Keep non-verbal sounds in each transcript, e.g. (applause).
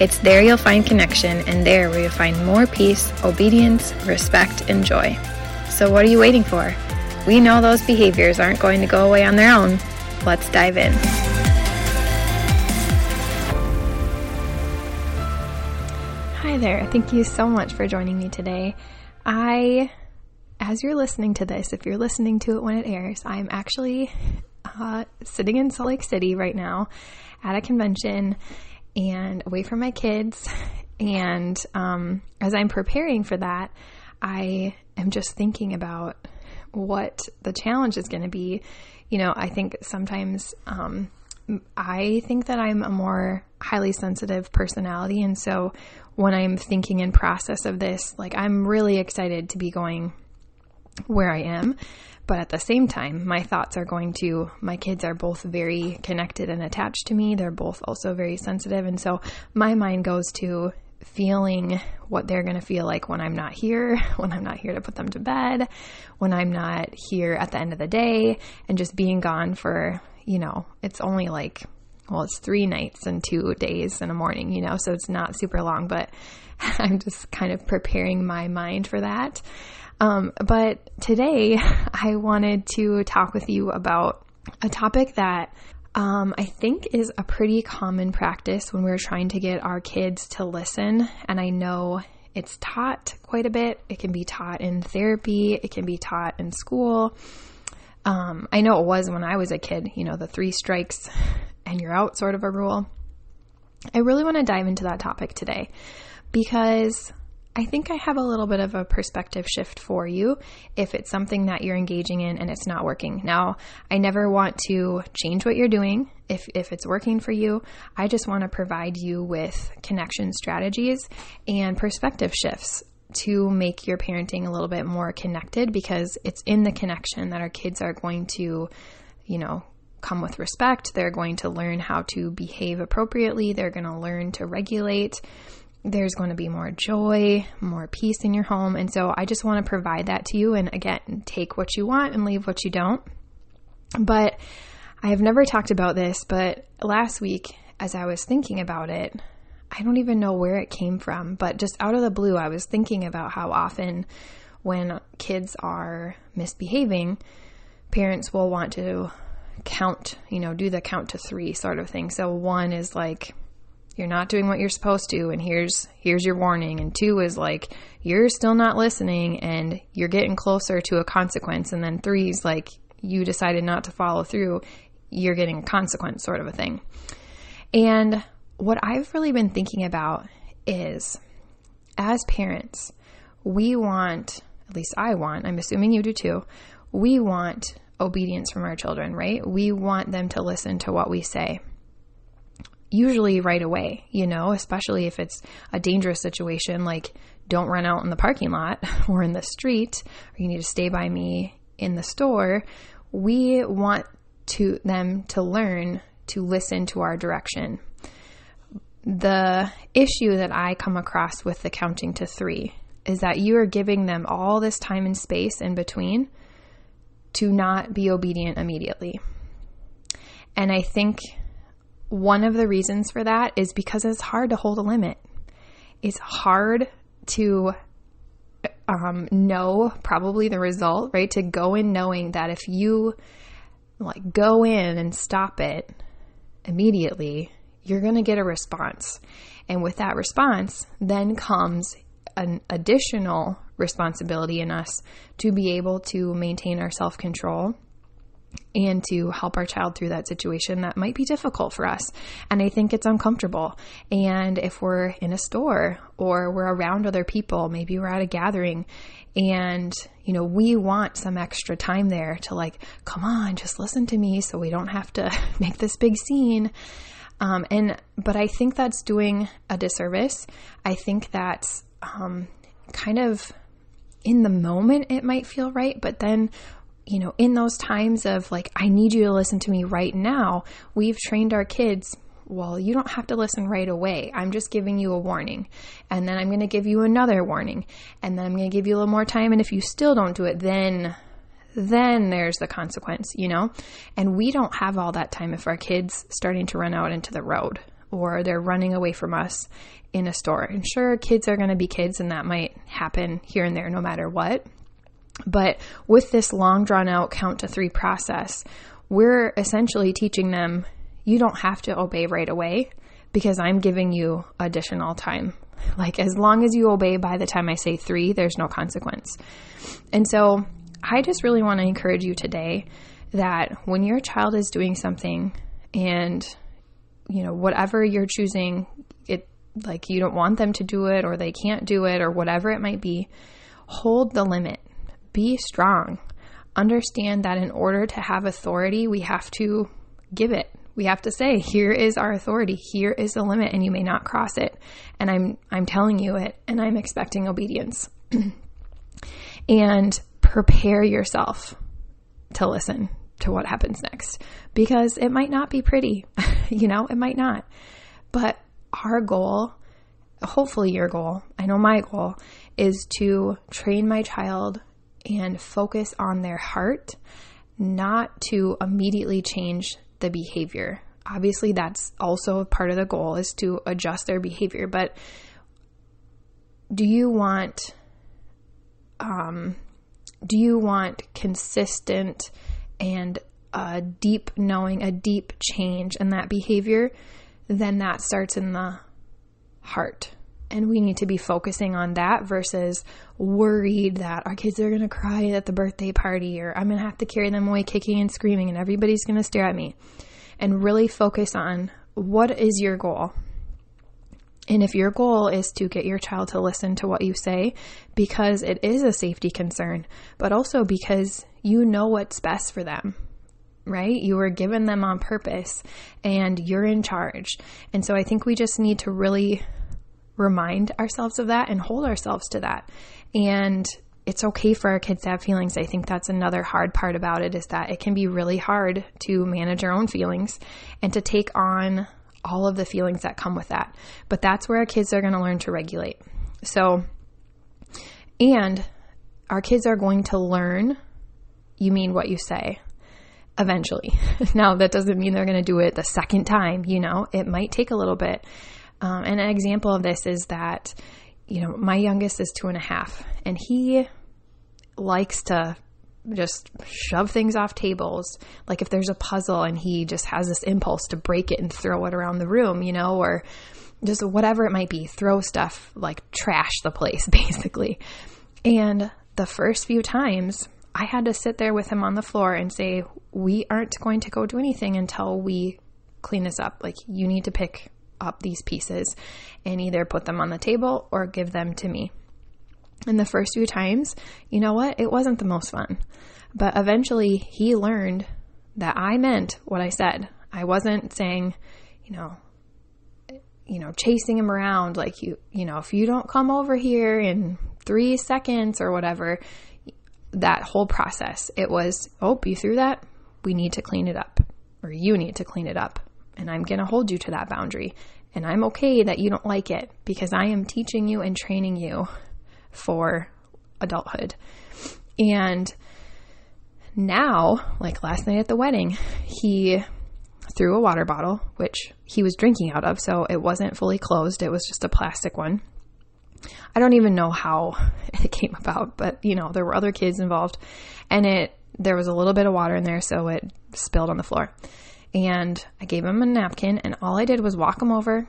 It's there you'll find connection, and there where you'll find more peace, obedience, respect, and joy. So, what are you waiting for? We know those behaviors aren't going to go away on their own. Let's dive in. Hi there. Thank you so much for joining me today. I, as you're listening to this, if you're listening to it when it airs, I'm actually uh, sitting in Salt Lake City right now at a convention and away from my kids. (laughs) And um, as I'm preparing for that, I am just thinking about what the challenge is going to be. You know, I think sometimes um, I think that I'm a more highly sensitive personality. And so when I'm thinking in process of this, like I'm really excited to be going where I am. But at the same time, my thoughts are going to my kids are both very connected and attached to me. They're both also very sensitive. And so my mind goes to feeling what they're going to feel like when I'm not here, (laughs) when I'm not here to put them to bed, when I'm not here at the end of the day, and just being gone for, you know, it's only like, well, it's three nights and two days and a morning, you know, so it's not super long, but (laughs) I'm just kind of preparing my mind for that. Um, but today (laughs) I wanted to talk with you about a topic that um, I think is a pretty common practice when we're trying to get our kids to listen. And I know it's taught quite a bit. It can be taught in therapy, it can be taught in school. Um, I know it was when I was a kid, you know, the three strikes and you're out sort of a rule. I really want to dive into that topic today because I think I have a little bit of a perspective shift for you if it's something that you're engaging in and it's not working. Now, I never want to change what you're doing if, if it's working for you. I just want to provide you with connection strategies and perspective shifts to make your parenting a little bit more connected because it's in the connection that our kids are going to, you know, come with respect. They're going to learn how to behave appropriately. They're going to learn to regulate there's going to be more joy, more peace in your home. And so I just want to provide that to you. And again, take what you want and leave what you don't. But I have never talked about this, but last week, as I was thinking about it, I don't even know where it came from, but just out of the blue, I was thinking about how often when kids are misbehaving, parents will want to count, you know, do the count to three sort of thing. So one is like, you're not doing what you're supposed to and here's here's your warning. And two is like you're still not listening and you're getting closer to a consequence. And then three is like you decided not to follow through. You're getting a consequence sort of a thing. And what i've really been thinking about is as parents we want at least i want i'm assuming you do too we want obedience from our children right we want them to listen to what we say usually right away, you know, especially if it's a dangerous situation like don't run out in the parking lot (laughs) or in the street, or you need to stay by me in the store. We want to them to learn to listen to our direction. The issue that I come across with the counting to 3 is that you are giving them all this time and space in between to not be obedient immediately. And I think one of the reasons for that is because it's hard to hold a limit. It's hard to um, know probably the result, right? To go in knowing that if you like go in and stop it immediately, you're going to get a response. And with that response, then comes an additional responsibility in us to be able to maintain our self control and to help our child through that situation that might be difficult for us. And I think it's uncomfortable. And if we're in a store or we're around other people, maybe we're at a gathering and, you know, we want some extra time there to like, come on, just listen to me so we don't have to (laughs) make this big scene. Um, and, but I think that's doing a disservice. I think that's um, kind of in the moment it might feel right, but then you know, in those times of like, I need you to listen to me right now, we've trained our kids well, you don't have to listen right away. I'm just giving you a warning. And then I'm going to give you another warning. And then I'm going to give you a little more time. And if you still don't do it, then, then there's the consequence, you know? And we don't have all that time if our kids starting to run out into the road or they're running away from us in a store. And sure, kids are going to be kids and that might happen here and there no matter what. But with this long drawn out count to three process, we're essentially teaching them you don't have to obey right away because I'm giving you additional time. Like, as long as you obey by the time I say three, there's no consequence. And so, I just really want to encourage you today that when your child is doing something and, you know, whatever you're choosing, it like you don't want them to do it or they can't do it or whatever it might be, hold the limit. Be strong. Understand that in order to have authority, we have to give it we have to say, here is our authority. Here is the limit and you may not cross it. And I'm I'm telling you it and I'm expecting obedience. (clears throat) and prepare yourself to listen to what happens next because it might not be pretty. (laughs) you know, it might not. But our goal, hopefully your goal, I know my goal is to train my child and focus on their heart, not to immediately change the behavior. Obviously, that's also part of the goal is to adjust their behavior. But do you want, um, do you want consistent and a deep knowing, a deep change in that behavior? Then that starts in the heart. And we need to be focusing on that versus worried that our kids are going to cry at the birthday party or I'm going to have to carry them away kicking and screaming and everybody's going to stare at me. And really focus on what is your goal? And if your goal is to get your child to listen to what you say because it is a safety concern, but also because you know what's best for them, right? You were given them on purpose and you're in charge. And so I think we just need to really remind ourselves of that and hold ourselves to that. And it's okay for our kids to have feelings. I think that's another hard part about it is that it can be really hard to manage our own feelings and to take on all of the feelings that come with that. But that's where our kids are going to learn to regulate. So, and our kids are going to learn you mean what you say eventually. (laughs) now, that doesn't mean they're going to do it the second time, you know, it might take a little bit. Um, and an example of this is that, you know, my youngest is two and a half, and he likes to just shove things off tables. Like if there's a puzzle and he just has this impulse to break it and throw it around the room, you know, or just whatever it might be, throw stuff like trash the place, (laughs) basically. And the first few times, I had to sit there with him on the floor and say, We aren't going to go do anything until we clean this up. Like, you need to pick up these pieces and either put them on the table or give them to me. And the first few times, you know what? It wasn't the most fun. But eventually he learned that I meant what I said. I wasn't saying, you know, you know, chasing him around like you, you know, if you don't come over here in 3 seconds or whatever, that whole process. It was, "Oh, you threw that? We need to clean it up." Or you need to clean it up and I'm going to hold you to that boundary. And I'm okay that you don't like it because I am teaching you and training you for adulthood. And now, like last night at the wedding, he threw a water bottle, which he was drinking out of, so it wasn't fully closed, it was just a plastic one. I don't even know how (laughs) it came about, but you know, there were other kids involved and it there was a little bit of water in there, so it spilled on the floor. And I gave him a napkin, and all I did was walk him over,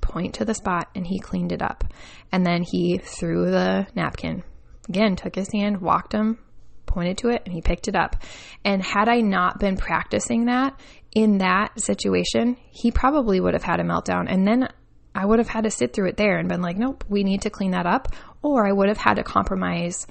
point to the spot, and he cleaned it up. And then he threw the napkin. Again, took his hand, walked him, pointed to it, and he picked it up. And had I not been practicing that in that situation, he probably would have had a meltdown. And then I would have had to sit through it there and been like, nope, we need to clean that up. Or I would have had to compromise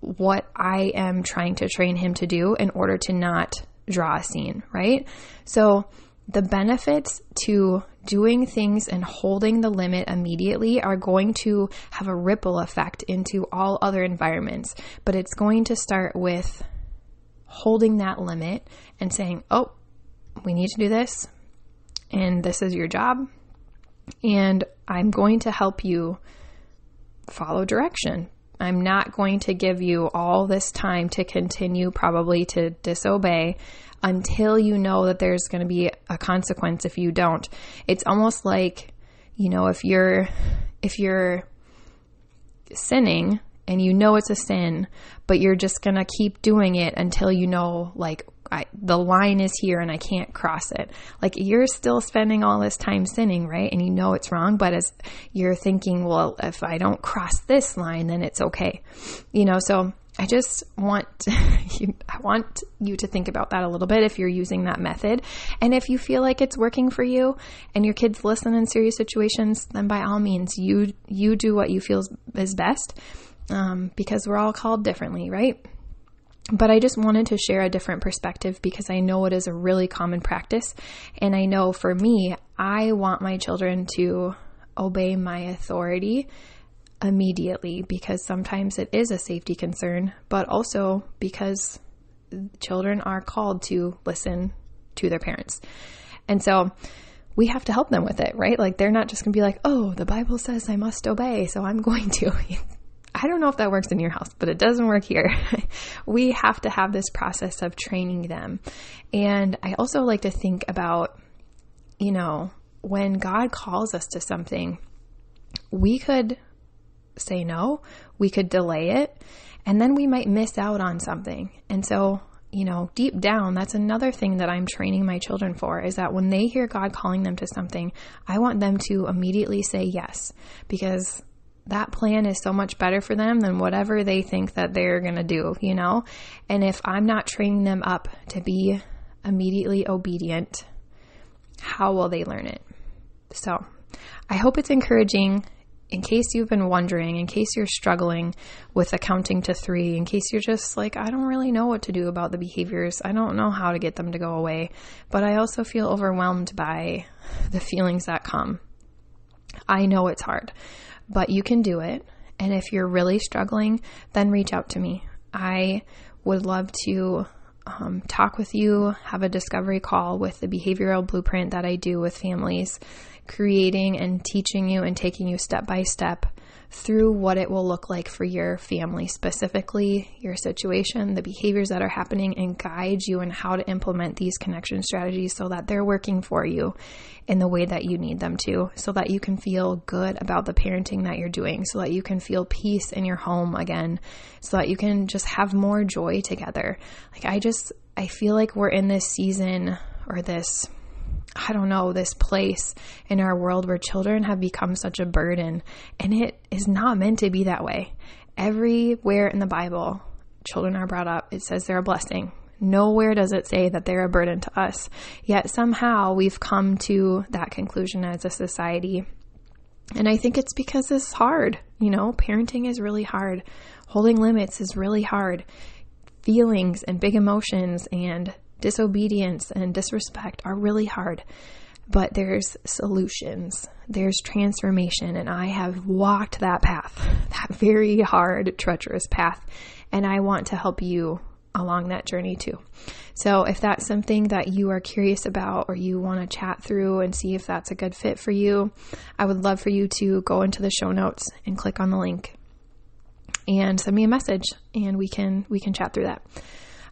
what I am trying to train him to do in order to not draw a scene, right? So the benefits to doing things and holding the limit immediately are going to have a ripple effect into all other environments. But it's going to start with holding that limit and saying, oh, we need to do this, and this is your job, and I'm going to help you follow direction. I'm not going to give you all this time to continue probably to disobey until you know that there's going to be a consequence if you don't. It's almost like, you know, if you're if you're sinning and you know it's a sin, but you're just going to keep doing it until you know like I, the line is here and I can't cross it. Like you're still spending all this time sinning, right? And you know it's wrong, but as you're thinking, well, if I don't cross this line, then it's okay. You know, so I just want (laughs) I want you to think about that a little bit if you're using that method. And if you feel like it's working for you and your kids listen in serious situations, then by all means, you you do what you feel is best. Um, because we're all called differently, right? But I just wanted to share a different perspective because I know it is a really common practice. And I know for me, I want my children to obey my authority immediately because sometimes it is a safety concern, but also because children are called to listen to their parents. And so we have to help them with it, right? Like they're not just going to be like, oh, the Bible says I must obey, so I'm (laughs) going to. I don't know if that works in your house, but it doesn't work here. (laughs) we have to have this process of training them. And I also like to think about, you know, when God calls us to something, we could say no, we could delay it, and then we might miss out on something. And so, you know, deep down, that's another thing that I'm training my children for is that when they hear God calling them to something, I want them to immediately say yes because that plan is so much better for them than whatever they think that they're going to do, you know? And if I'm not training them up to be immediately obedient, how will they learn it? So, I hope it's encouraging in case you've been wondering, in case you're struggling with accounting to three, in case you're just like, I don't really know what to do about the behaviors, I don't know how to get them to go away, but I also feel overwhelmed by the feelings that come. I know it's hard but you can do it. And if you're really struggling, then reach out to me. I would love to um, talk with you, have a discovery call with the behavioral blueprint that I do with families, creating and teaching you and taking you step by step through what it will look like for your family, specifically your situation, the behaviors that are happening, and guide you in how to implement these connection strategies so that they're working for you in the way that you need them to, so that you can feel good about the parenting that you're doing, so that you can feel peace in your home again, so that you can just have more joy together. Like, I just, I feel like we're in this season or this I don't know, this place in our world where children have become such a burden. And it is not meant to be that way. Everywhere in the Bible, children are brought up, it says they're a blessing. Nowhere does it say that they're a burden to us. Yet somehow we've come to that conclusion as a society. And I think it's because it's hard. You know, parenting is really hard. Holding limits is really hard. Feelings and big emotions and disobedience and disrespect are really hard, but there's solutions, there's transformation, and I have walked that path, (laughs) that very hard, treacherous path, and I want to help you along that journey too. So, if that's something that you are curious about or you want to chat through and see if that's a good fit for you, I would love for you to go into the show notes and click on the link and send me a message and we can we can chat through that.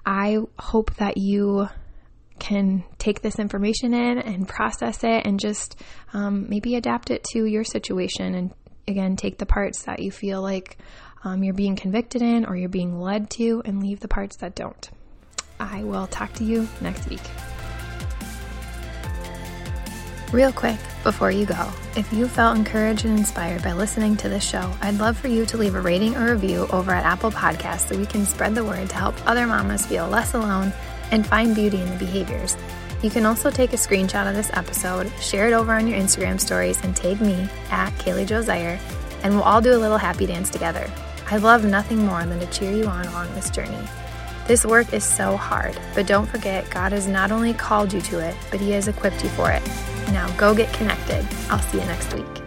I hope that you can take this information in and process it and just um, maybe adapt it to your situation and again take the parts that you feel like um, you're being convicted in or you're being led to and leave the parts that don't. I will talk to you next week. Real quick, before you go, if you felt encouraged and inspired by listening to this show, I'd love for you to leave a rating or review over at Apple Podcasts so we can spread the word to help other mamas feel less alone and find beauty in the behaviors. You can also take a screenshot of this episode, share it over on your Instagram stories, and tag me at Kaili Jo Zeiher, and we'll all do a little happy dance together. I love nothing more than to cheer you on along this journey. This work is so hard, but don't forget God has not only called you to it, but He has equipped you for it. Now go get connected. I'll see you next week.